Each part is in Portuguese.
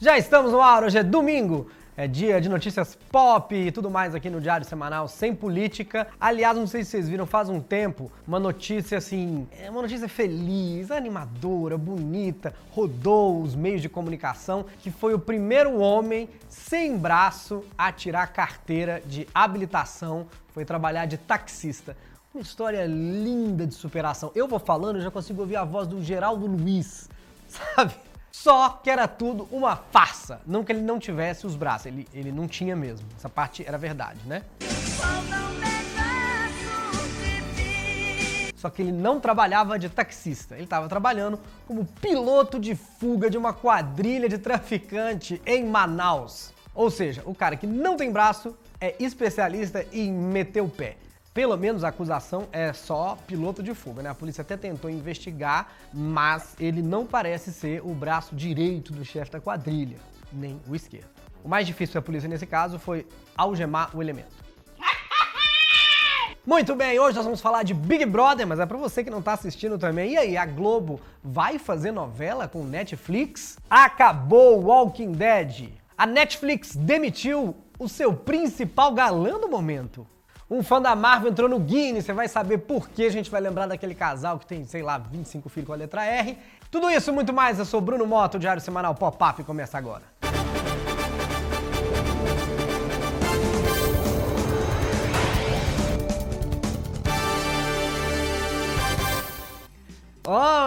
Já estamos no ar, hoje é domingo. É dia de notícias pop e tudo mais aqui no Diário Semanal, sem política. Aliás, não sei se vocês viram, faz um tempo, uma notícia assim, é uma notícia feliz, animadora, bonita, rodou os meios de comunicação, que foi o primeiro homem sem braço a tirar carteira de habilitação, foi trabalhar de taxista. Uma história linda de superação. Eu vou falando, já consigo ouvir a voz do Geraldo Luiz, sabe? Só que era tudo uma farsa. Não que ele não tivesse os braços, ele, ele não tinha mesmo. Essa parte era verdade, né? Só que ele não trabalhava de taxista, ele estava trabalhando como piloto de fuga de uma quadrilha de traficante em Manaus. Ou seja, o cara que não tem braço é especialista em meter o pé. Pelo menos a acusação é só piloto de fuga, né? A polícia até tentou investigar, mas ele não parece ser o braço direito do chefe da quadrilha, nem o esquerdo. O mais difícil para a polícia nesse caso foi algemar o elemento. Muito bem, hoje nós vamos falar de Big Brother, mas é para você que não tá assistindo também. E aí, a Globo vai fazer novela com Netflix? Acabou Walking Dead. A Netflix demitiu o seu principal galã do momento. Um fã da Marvel entrou no Guinness, você vai saber por que a gente vai lembrar daquele casal que tem, sei lá, 25 filhos com a letra R. Tudo isso muito mais, eu sou Bruno Moto, o Diário Semanal Pop-Up começa agora.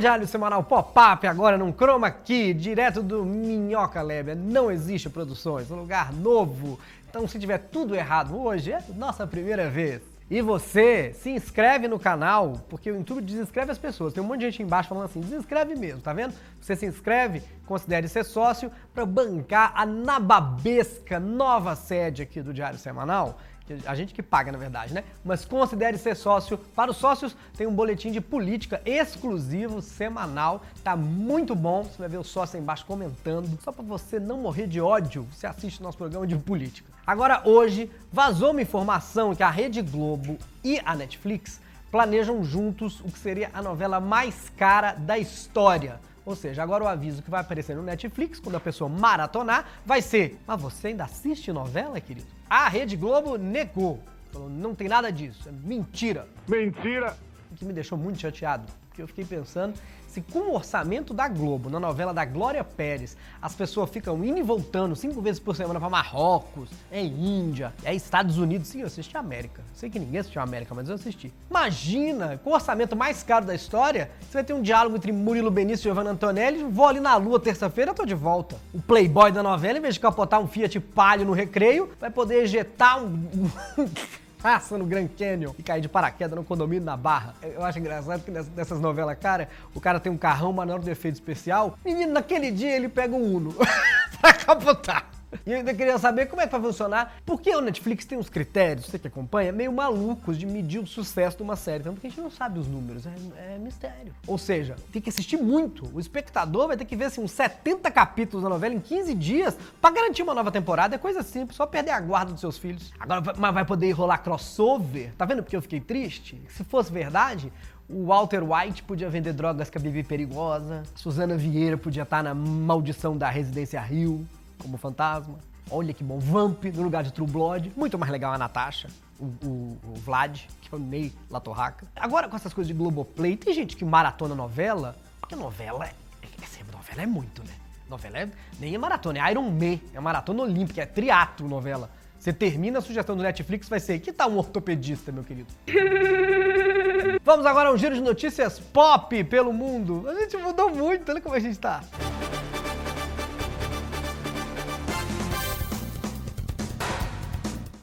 Diário Semanal Pop-Up agora num Chroma Key, direto do Minhoca Lébia. Não existe produções, um lugar novo, então, se tiver tudo errado hoje, é nossa primeira vez. E você se inscreve no canal, porque o YouTube desinscreve as pessoas. Tem um monte de gente embaixo falando assim, desinscreve mesmo, tá vendo? Você se inscreve, considere ser sócio para bancar a nababesca nova sede aqui do Diário Semanal a gente que paga, na verdade, né? Mas considere ser sócio. Para os sócios, tem um boletim de política exclusivo, semanal. Tá muito bom. Você vai ver o sócio aí embaixo comentando. Só para você não morrer de ódio, você assiste o nosso programa de política. Agora, hoje, vazou uma informação que a Rede Globo e a Netflix planejam juntos o que seria a novela mais cara da história. Ou seja, agora o aviso que vai aparecer no Netflix, quando a pessoa maratonar, vai ser: Mas você ainda assiste novela, querido? A Rede Globo negou. Falou: Não tem nada disso. É mentira. Mentira! O que me deixou muito chateado, porque eu fiquei pensando se com o orçamento da Globo, na novela da Glória Pérez, as pessoas ficam indo e voltando cinco vezes por semana para Marrocos, é Índia, é Estados Unidos. Sim, eu assisti América. Sei que ninguém assistiu América, mas eu assisti. Imagina, com o orçamento mais caro da história, você vai ter um diálogo entre Murilo Benício e Giovanna Antonelli. Vou ali na lua terça-feira, tô de volta. O playboy da novela, em vez de capotar um Fiat Palio no recreio, vai poder ejetar um. raça no Grand Canyon e cair de paraquedas no condomínio na Barra. Eu acho engraçado que nessas novelas, cara, o cara tem um carrão, mas na hora do efeito especial, menino, naquele dia ele pega um Uno pra capotar. E eu ainda queria saber como é que vai funcionar, porque o Netflix tem uns critérios, você que acompanha, meio malucos de medir o sucesso de uma série. Tanto que a gente não sabe os números, é, é mistério. Ou seja, tem que assistir muito. O espectador vai ter que ver assim, uns 70 capítulos da novela em 15 dias para garantir uma nova temporada. É coisa simples, só perder a guarda dos seus filhos. Agora, mas vai poder rolar crossover? Tá vendo porque eu fiquei triste? Se fosse verdade, o Walter White podia vender drogas com a Bibi Perigosa. Suzana Vieira podia estar na maldição da Residência Rio como fantasma. Olha que bom, Vamp no lugar de True Blood. Muito mais legal a Natasha, o, o, o Vlad, que o Ney Latorraca. Agora, com essas coisas de Globoplay, tem gente que maratona novela, porque novela é, é, é novela é muito, né? Novela é, nem é maratona, é Iron Man, é maratona olímpica, é triatlo novela. Você termina a sugestão do Netflix, vai ser, que tal um ortopedista, meu querido? Vamos agora a um giro de notícias pop pelo mundo. A gente mudou muito, olha como a gente tá.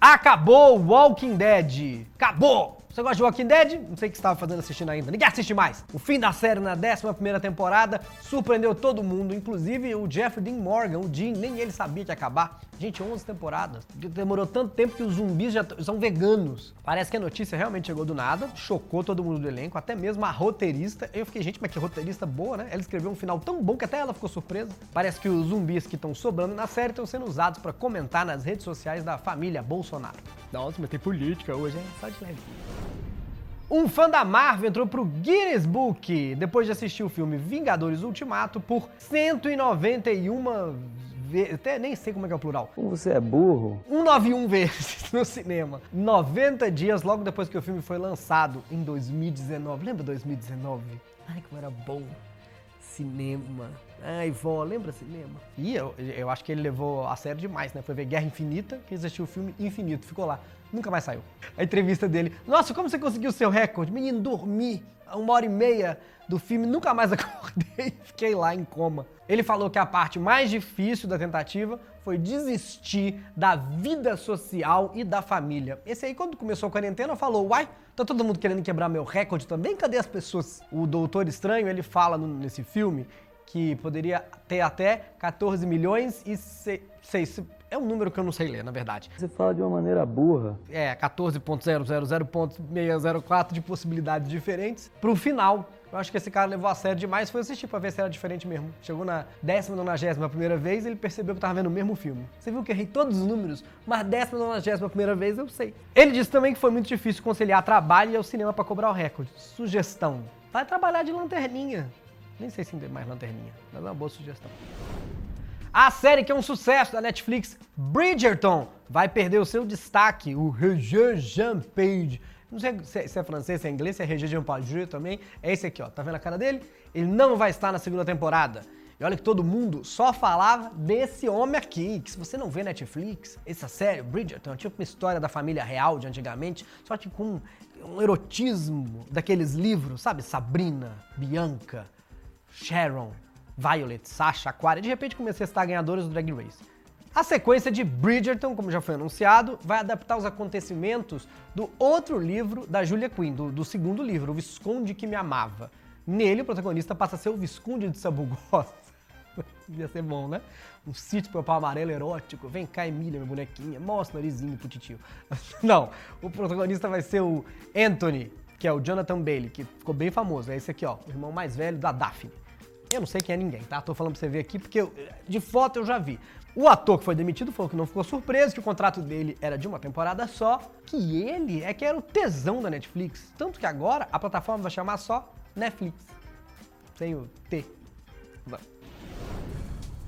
Acabou Walking Dead. Acabou! Você gosta de Walking Dead? Não sei o que estava fazendo assistindo ainda. Ninguém assiste mais. O fim da série na 11 temporada surpreendeu todo mundo, inclusive o Jeffrey Dean Morgan, o Dean, nem ele sabia que ia acabar. Gente, 11 temporadas. Demorou tanto tempo que os zumbis já são veganos. Parece que a notícia realmente chegou do nada, chocou todo mundo do elenco, até mesmo a roteirista. Eu fiquei, gente, mas que roteirista boa, né? Ela escreveu um final tão bom que até ela ficou surpresa. Parece que os zumbis que estão sobrando na série estão sendo usados para comentar nas redes sociais da família Bolsonaro. Nossa, mas tem política hoje, hein? Só de leve. Um fã da Marvel entrou pro Guinness Book depois de assistir o filme Vingadores Ultimato por 191 vezes, até nem sei como é que é o plural. Você é burro? 191 vezes no cinema. 90 dias logo depois que o filme foi lançado em 2019. Lembra 2019? Ai, como era bom. Cinema. Ai, vó, lembra cinema? E eu, eu acho que ele levou a sério demais, né? Foi ver Guerra Infinita, que existiu o filme Infinito. Ficou lá. Nunca mais saiu. A entrevista dele. Nossa, como você conseguiu o seu recorde? Menino, dormi uma hora e meia do filme, nunca mais acordei, fiquei lá em coma. Ele falou que a parte mais difícil da tentativa foi desistir da vida social e da família. Esse aí, quando começou a quarentena, falou: Uai, tá todo mundo querendo quebrar meu recorde também? Cadê as pessoas? O Doutor Estranho, ele fala nesse filme que poderia ter até 14 milhões e 6, é um número que eu não sei ler, na verdade. Você fala de uma maneira burra. É, 14.000.604 de possibilidades diferentes. Pro final, eu acho que esse cara levou a sério demais foi assistir pra ver se era diferente mesmo. Chegou na 19 primeira vez ele percebeu que tava vendo o mesmo filme. Você viu que errei todos os números, mas 19 primeira vez eu sei. Ele disse também que foi muito difícil conciliar trabalho e ao cinema para cobrar o recorde. Sugestão: vai trabalhar de lanterninha. Nem sei se tem mais lanterninha, mas é uma boa sugestão. A série que é um sucesso da Netflix, Bridgerton, vai perder o seu destaque, o Roger Jean Page. Não sei se é francês, se é inglês, se é Roger Jean Page também. É esse aqui, ó. Tá vendo a cara dele? Ele não vai estar na segunda temporada. E olha que todo mundo só falava desse homem aqui, que se você não vê Netflix, essa série, Bridgerton, é tipo uma história da família real de antigamente, só que com um erotismo daqueles livros, sabe? Sabrina, Bianca, Sharon, Violet, Sasha, Aquaria, de repente comecei a citar ganhadores do Drag Race. A sequência de Bridgerton, como já foi anunciado, vai adaptar os acontecimentos do outro livro da Julia Quinn, do, do segundo livro, O Visconde que Me Amava. Nele, o protagonista passa a ser o Visconde de Sabugosa. Ia ser bom, né? Um sítio pau amarelo erótico. Vem cá, Emília, minha bonequinha. Mostra o narizinho pro titio. Não, o protagonista vai ser o Anthony, que é o Jonathan Bailey, que ficou bem famoso. É esse aqui, ó, o irmão mais velho da Daphne. Eu não sei quem é ninguém, tá? Tô falando pra você ver aqui porque eu, de foto eu já vi. O ator que foi demitido falou que não ficou surpreso, que o contrato dele era de uma temporada só, que ele é que era o tesão da Netflix. Tanto que agora a plataforma vai chamar só Netflix. Sem o T.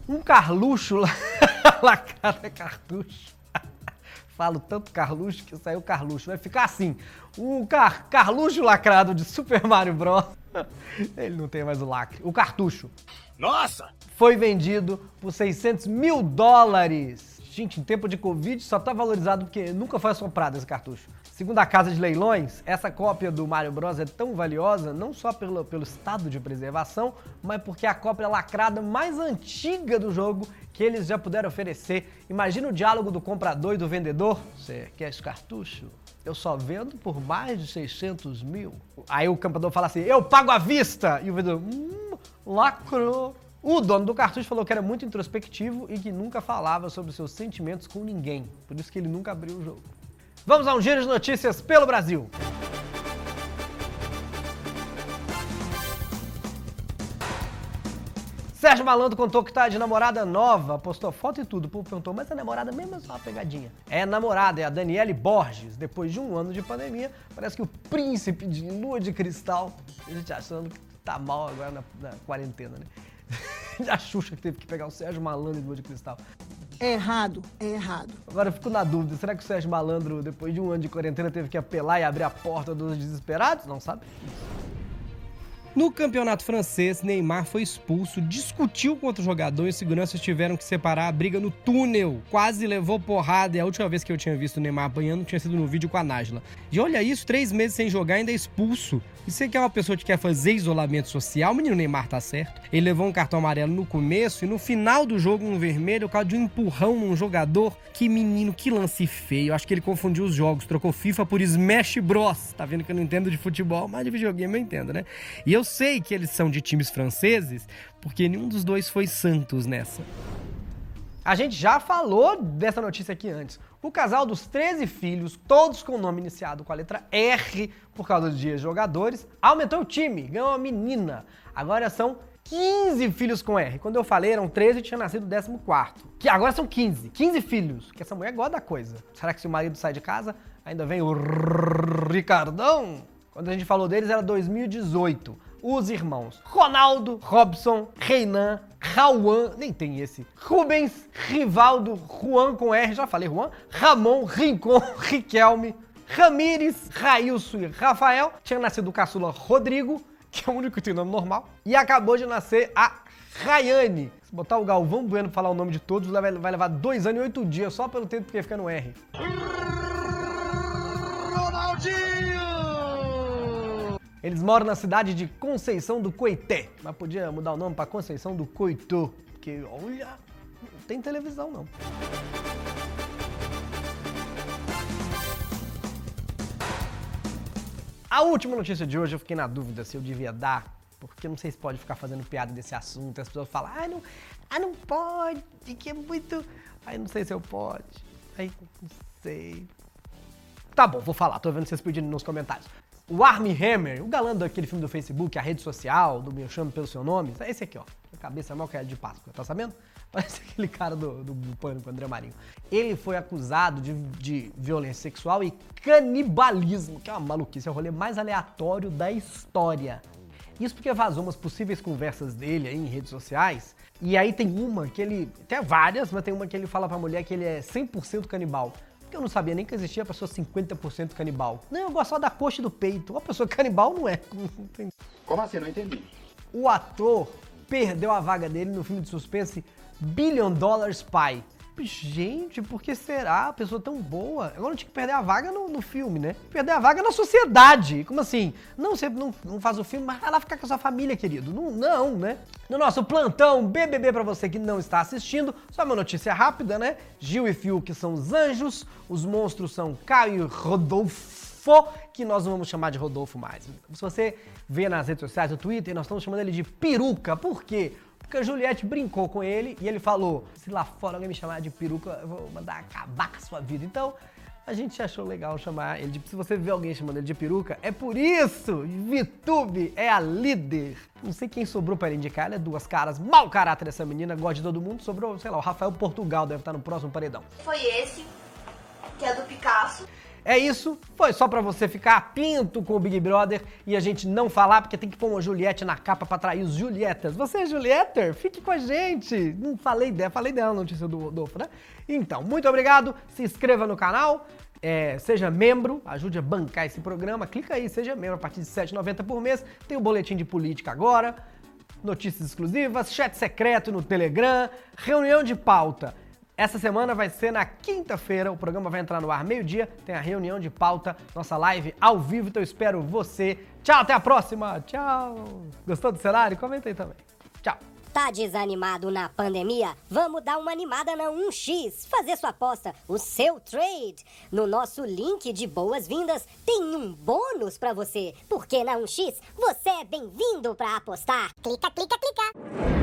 Um Carluxo lá, lacrado é cartucho. Falo tanto Carluxo que saiu Carluxo. Vai ficar assim. Um car Carluxo lacrado de Super Mario Bros. Ele não tem mais o lacre. O cartucho. Nossa! Foi vendido por 600 mil dólares. Gente, em tempo de Covid só tá valorizado porque nunca foi assoprado esse cartucho. Segundo a casa de leilões, essa cópia do Mario Bros é tão valiosa não só pelo, pelo estado de preservação, mas porque é a cópia lacrada mais antiga do jogo que eles já puderam oferecer. Imagina o diálogo do comprador e do vendedor. Você quer esse cartucho? Eu só vendo por mais de 600 mil. Aí o comprador fala assim, eu pago à vista! E o vendedor, hum, lacrou. O dono do cartucho falou que era muito introspectivo e que nunca falava sobre seus sentimentos com ninguém. Por isso que ele nunca abriu o jogo. Vamos a um giro de notícias pelo Brasil. Sérgio Malandro contou que tá de namorada nova, postou foto e tudo. O povo perguntou, mas é namorada mesmo é só uma pegadinha? É namorada, é a Daniele Borges. Depois de um ano de pandemia, parece que o príncipe de lua de cristal, a gente achando que tá mal agora na, na quarentena, né? a Xuxa que teve que pegar o Sérgio Malandro de lua de cristal. É errado, é errado. Agora eu fico na dúvida, será que o Sérgio Malandro, depois de um ano de quarentena, teve que apelar e abrir a porta dos desesperados? Não sabe? No campeonato francês, Neymar foi expulso, discutiu com outro jogador e os seguranças tiveram que separar a briga no túnel. Quase levou porrada e a última vez que eu tinha visto o Neymar apanhando tinha sido no vídeo com a Nájila. E olha isso, três meses sem jogar ainda é expulso. E você que é uma pessoa que quer fazer isolamento social, o menino Neymar tá certo. Ele levou um cartão amarelo no começo e no final do jogo um vermelho, por causa de um empurrão num jogador. Que menino, que lance feio. Acho que ele confundiu os jogos, trocou FIFA por Smash Bros. Tá vendo que eu não entendo de futebol, mas de videogame eu entendo, né? E eu sei que eles são de times franceses, porque nenhum dos dois foi Santos nessa. A gente já falou dessa notícia aqui antes. O casal dos 13 filhos, todos com o nome iniciado com a letra R, por causa dos dias jogadores, aumentou o time, ganhou uma menina. Agora são 15 filhos com R. Quando eu falei, eram 13 e tinha nascido o 14. Que agora são 15. 15 filhos. Que essa mulher gosta da coisa. Será que se o marido sai de casa, ainda vem o Ricardão? Quando a gente falou deles, era 2018. Os irmãos Ronaldo, Robson, Reinan, Rauan, nem tem esse, Rubens, Rivaldo, Juan com R, já falei Juan, Ramon, Rincon, Riquelme, Ramires, Railson e Rafael. Tinha nascido o caçula Rodrigo, que é o único que tem nome normal. E acabou de nascer a Rayane. Se botar o Galvão Bueno pra falar o nome de todos, vai levar dois anos e oito dias só pelo tempo que fica no R. Eles moram na cidade de Conceição do Coité, mas podia mudar o nome pra Conceição do Coitô, porque olha, não tem televisão não. A última notícia de hoje eu fiquei na dúvida se eu devia dar, porque não sei se pode ficar fazendo piada desse assunto. As pessoas falam, ah, não, ah, não pode, que é muito. Aí não sei se eu pode. Aí não sei. Tá bom, vou falar, tô vendo vocês pedindo nos comentários. O Armie Hammer, o galã daquele filme do Facebook, a rede social, do Me Chamo Pelo Seu Nome, é esse aqui, ó. Cabeça mal que é de Páscoa, tá sabendo? Parece aquele cara do, do, do Pânico, André Marinho. Ele foi acusado de, de violência sexual e canibalismo, que é uma maluquice, é o rolê mais aleatório da história. Isso porque vazou umas possíveis conversas dele aí em redes sociais. E aí tem uma que ele. Tem várias, mas tem uma que ele fala pra mulher que ele é 100% canibal. Eu não sabia nem que existia a pessoa 50% canibal. Não, eu gosto só da coxa e do peito. Uma pessoa canibal não é. Como assim? Não entendi. O ator perdeu a vaga dele no filme de suspense Billion Dollar Spy. Gente, por que será? Pessoa tão boa. Agora não tinha que perder a vaga no, no, filme, né? Perder a vaga na sociedade. Como assim? Não, você não, não faz o filme, mas vai lá ficar com a sua família, querido. Não, não, né? No nosso plantão BBB para você que não está assistindo, só uma notícia rápida, né? Gil e Fiuk são os anjos, os monstros são Caio e Rodolfo, que nós não vamos chamar de Rodolfo mais. Se você vê nas redes sociais, no Twitter, nós estamos chamando ele de peruca. Por quê? Porque a Juliette brincou com ele e ele falou: se lá fora alguém me chamar de peruca, eu vou mandar acabar com a sua vida. Então, a gente achou legal chamar ele de. Se você vê alguém chamando ele de peruca, é por isso! Vitube é a líder. Não sei quem sobrou para indicar, ela é duas caras. Mau caráter dessa menina, gosta de todo mundo. Sobrou, sei lá, o Rafael Portugal deve estar no próximo paredão. Foi esse, que é do Picasso. É isso, foi só para você ficar pinto com o Big Brother e a gente não falar, porque tem que pôr uma Juliette na capa para atrair os Julietas. Você é? Fique com a gente! Não falei dela, falei dela na notícia do Rodolfo, né? Então, muito obrigado, se inscreva no canal, é, seja membro, ajude a bancar esse programa, clica aí, seja membro a partir de R$ 7,90 por mês. Tem o boletim de política agora, notícias exclusivas, chat secreto no Telegram, reunião de pauta essa semana vai ser na quinta-feira, o programa vai entrar no ar meio-dia, tem a reunião de pauta, nossa live ao vivo, então eu espero você. Tchau, até a próxima. Tchau. Gostou do cenário? Comenta aí também. Tchau. Tá desanimado na pandemia? Vamos dar uma animada na 1x, fazer sua aposta, o seu trade. No nosso link de boas-vindas tem um bônus para você, porque na 1x você é bem-vindo para apostar. Clica, clica, clica.